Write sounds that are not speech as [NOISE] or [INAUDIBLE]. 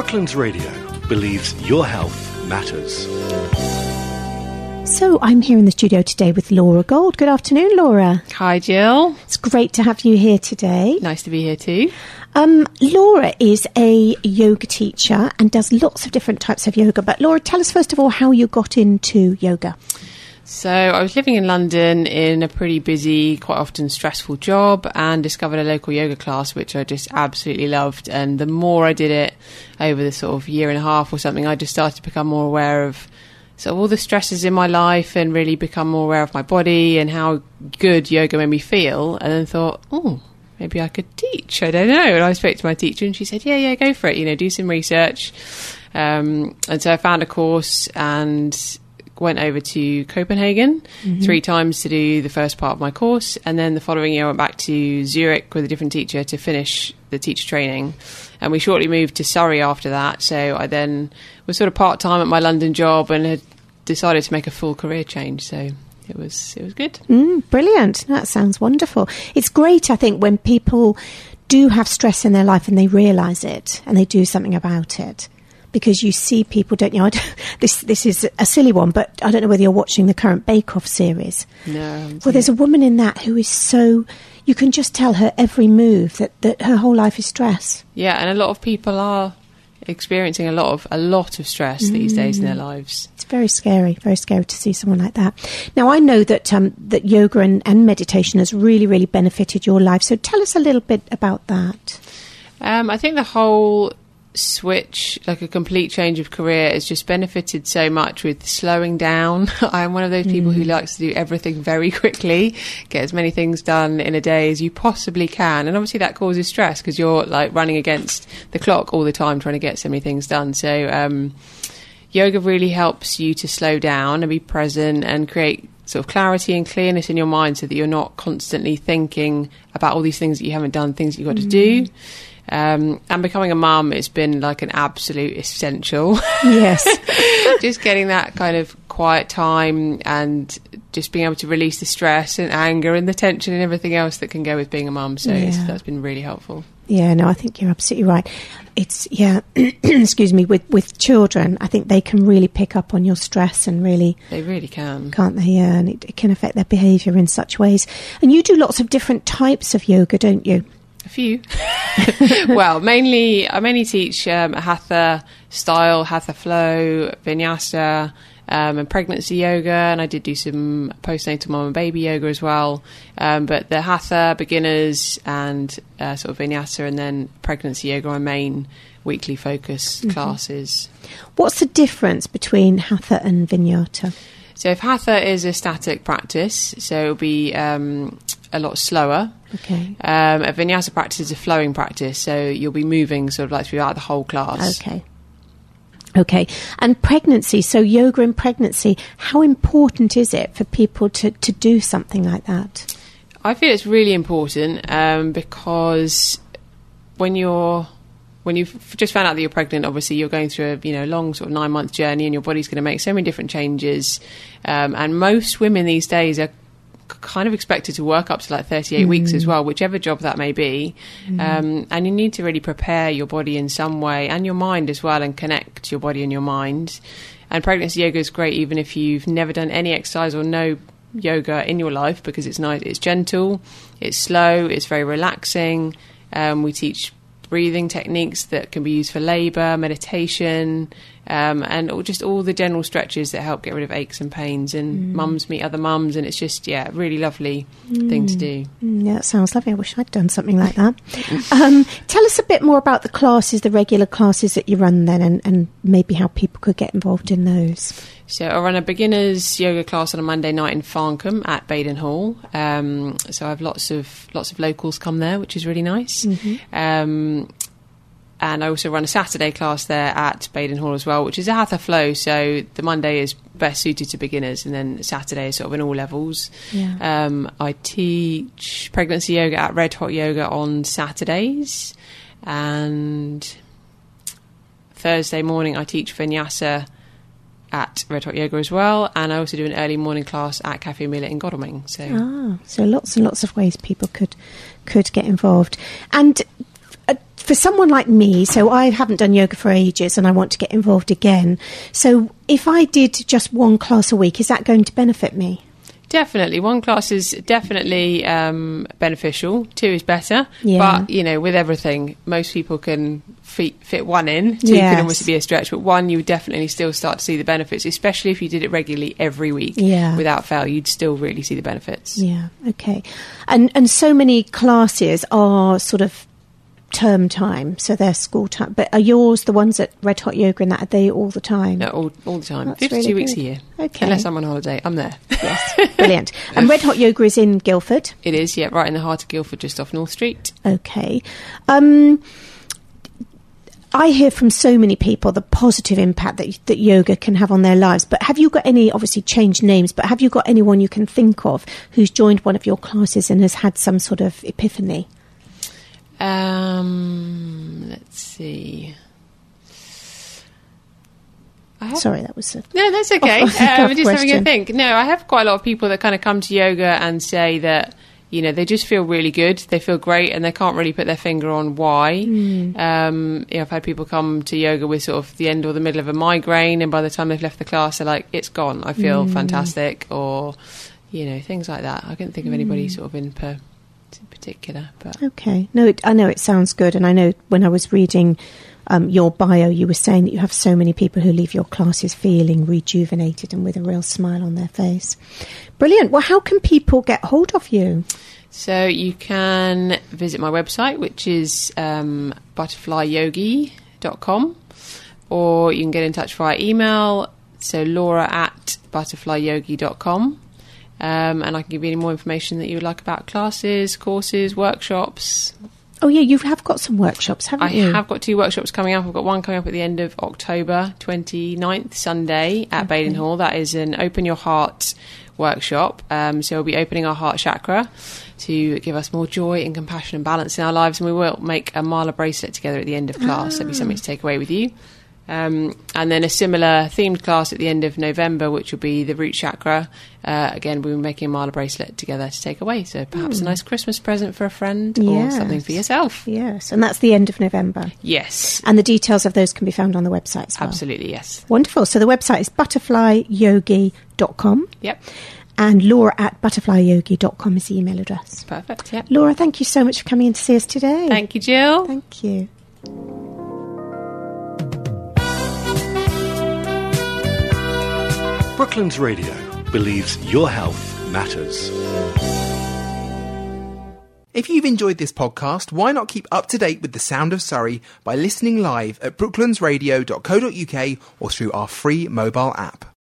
Brooklands Radio believes your health matters. So I'm here in the studio today with Laura Gold. Good afternoon, Laura. Hi, Jill. It's great to have you here today. Nice to be here too. Um, Laura is a yoga teacher and does lots of different types of yoga. But Laura, tell us first of all how you got into yoga. So, I was living in London in a pretty busy, quite often stressful job and discovered a local yoga class, which I just absolutely loved. And the more I did it over the sort of year and a half or something, I just started to become more aware of of all the stresses in my life and really become more aware of my body and how good yoga made me feel. And then thought, oh, maybe I could teach. I don't know. And I spoke to my teacher and she said, yeah, yeah, go for it. You know, do some research. Um, and so I found a course and went over to Copenhagen mm-hmm. three times to do the first part of my course, and then the following year I went back to Zurich with a different teacher to finish the teacher training. And we shortly moved to Surrey after that, so I then was sort of part time at my London job and had decided to make a full career change. So it was it was good. Mm, brilliant! That sounds wonderful. It's great, I think, when people do have stress in their life and they realise it and they do something about it because you see people, don't you? [LAUGHS] this this is a silly one, but I don't know whether you're watching the current Bake Off series. No. Well, there's a woman in that who is so. You can just tell her every move that, that her whole life is stress. Yeah, and a lot of people are experiencing a lot of a lot of stress mm. these days in their mm. lives. It's very scary, very scary to see someone like that. Now I know that um, that yoga and, and meditation has really, really benefited your life. So tell us a little bit about that. Um, I think the whole switch, like a complete change of career, has just benefited so much with slowing down. [LAUGHS] I'm one of those people mm. who likes to do everything very [LAUGHS] quickly, get as many things done in a day as you possibly can. And obviously that causes stress because you're like running against the clock all the time trying to get so many things done. So, um, yoga really helps you to slow down and be present and create sort of clarity and clearness in your mind so that you're not constantly thinking about all these things that you haven't done, things that you've got mm. to do. Mm. Um, and becoming a mum, it's been like an absolute essential. Yes. [LAUGHS] just getting that kind of quiet time and just being able to release the stress and anger and the tension and everything else that can go with being a mum. So yeah. that's been really helpful. Yeah, no, I think you're absolutely right. It's yeah, [CLEARS THROAT] excuse me. With with children, I think they can really pick up on your stress and really they really can, can't they? Yeah, and it, it can affect their behaviour in such ways. And you do lots of different types of yoga, don't you? A few. [LAUGHS] well, mainly I mainly teach um, hatha style, hatha flow, vinyasa, um, and pregnancy yoga, and I did do some postnatal mom and baby yoga as well. Um, but the hatha beginners and uh, sort of vinyasa, and then pregnancy yoga are my main weekly focus mm-hmm. classes. What's the difference between hatha and vinyasa? So if hatha is a static practice, so it'll be um, a lot slower. Okay. Um, a vinyasa practice is a flowing practice, so you'll be moving sort of like throughout the whole class. Okay. Okay. And pregnancy, so yoga in pregnancy, how important is it for people to, to do something like that? I feel it's really important um, because when you're when you've just found out that you're pregnant, obviously you're going through a you know long sort of nine month journey, and your body's going to make so many different changes. Um, and most women these days are kind of expected to work up to like 38 mm. weeks as well, whichever job that may be. Mm. Um, and you need to really prepare your body in some way and your mind as well and connect your body and your mind. And pregnancy yoga is great even if you've never done any exercise or no yoga in your life because it's nice, it's gentle, it's slow, it's very relaxing. Um, we teach breathing techniques that can be used for labour, meditation, um, and all, just all the general stretches that help get rid of aches and pains. And mm. mums meet other mums, and it's just yeah, really lovely mm. thing to do. Mm, yeah, that sounds lovely. I wish I'd done something like that. [LAUGHS] um, tell us a bit more about the classes, the regular classes that you run then, and, and maybe how people could get involved in those. So I run a beginners yoga class on a Monday night in Farncombe at Baden Hall. Um, so I have lots of lots of locals come there, which is really nice. Mm-hmm. Um, and I also run a Saturday class there at Baden Hall as well, which is a Hatha flow. So the Monday is best suited to beginners, and then Saturday is sort of in all levels. Yeah. Um, I teach pregnancy yoga at Red Hot Yoga on Saturdays, and Thursday morning I teach vinyasa at Red Hot Yoga as well, and I also do an early morning class at Cafe Millet in Godalming. So, ah, so lots and lots of ways people could could get involved. And uh, for someone like me, so I haven't done yoga for ages and I want to get involved again. So if I did just one class a week, is that going to benefit me? Definitely, one class is definitely um, beneficial. Two is better, Yeah. but you know, with everything, most people can fit, fit one in. Two Yes. can almost be a stretch, but one you would definitely still start to see the benefits, especially if you did it regularly every week. Yeah. without fail, you'd still really see the benefits. Yeah, okay. And and so many classes are sort of term time, so they're school time. But are yours the ones at Red Hot Yoga and that are they all the time? No, all, all the time. That's 52 really weeks good. a year. Okay. Unless I'm on holiday, I'm there. Yes, [LAUGHS] brilliant. And Red Hot Yoga is in Guildford. it is, yeah, right in the heart of Guildford, just off North Street. Okay. Um, I hear from so many people the positive impact that that yoga can have on their lives. But have you got any? Obviously, changed names. But have you got anyone you can think of who's joined one of your classes and has had some sort of epiphany? Um, let's see. Sorry, that was a No, that's okay. Off- off I'm just having a think. No, I have quite a lot of people that kind of come to yoga and say that you know they just feel really good, they feel great, and they can't really put their finger on why. Hmm. Um, you know, I've had people come to yoga with sort of the end or the middle of a migraine, and by the time they've left the class, they're like, "It's gone. I feel Hmm. fantastic," or you know, things like that. I couldn't think of anybody Hmm. sort of in per- in particular, but Okay. No, it, I know it sounds good, and I know when I was reading um, your bio, you were saying that you have so many people who leave your classes feeling rejuvenated and with a real smile on their face. Brilliant. Well, how can people get hold of you? So you can visit my website, which is um, butterflyyogi.com, or you can get in touch via email. So laura at butterflyyogi.com. Um, and I can give you any more information that you would like about classes, courses, workshops. Oh, yeah, you have got some workshops, haven't I you? I have got two workshops coming up. I've got one coming up at the end of October 29th, Sunday at Baden Hall. That is an Open Your Heart workshop. Um, so we'll be opening our heart chakra to give us more joy and compassion and balance in our lives. And we will make a Mala bracelet together at the end of class. That'll be something to take away with you. Um, and then a similar themed class at the end of November, which will be the root chakra. Uh, again, we'll be making a Mala bracelet together to take away. So perhaps a nice Christmas present for a friend or something for yourself. Yes, and that's the end of November. Yes, And the details of those can be found on the website as well. absolutely, yes. Wonderful. So the website is butterflyyogi.com Yep, and laura at butterflyyogi.com is the email address. perfect. Yep. Laura, thank you so much for coming in to see us today. Thank you, Jill. Thank you. Brooklands Radio believes your health matters. If you've enjoyed this podcast, why not keep up to date with the sound of Surrey by listening live at brooklandsradio.co.uk or through our free mobile app.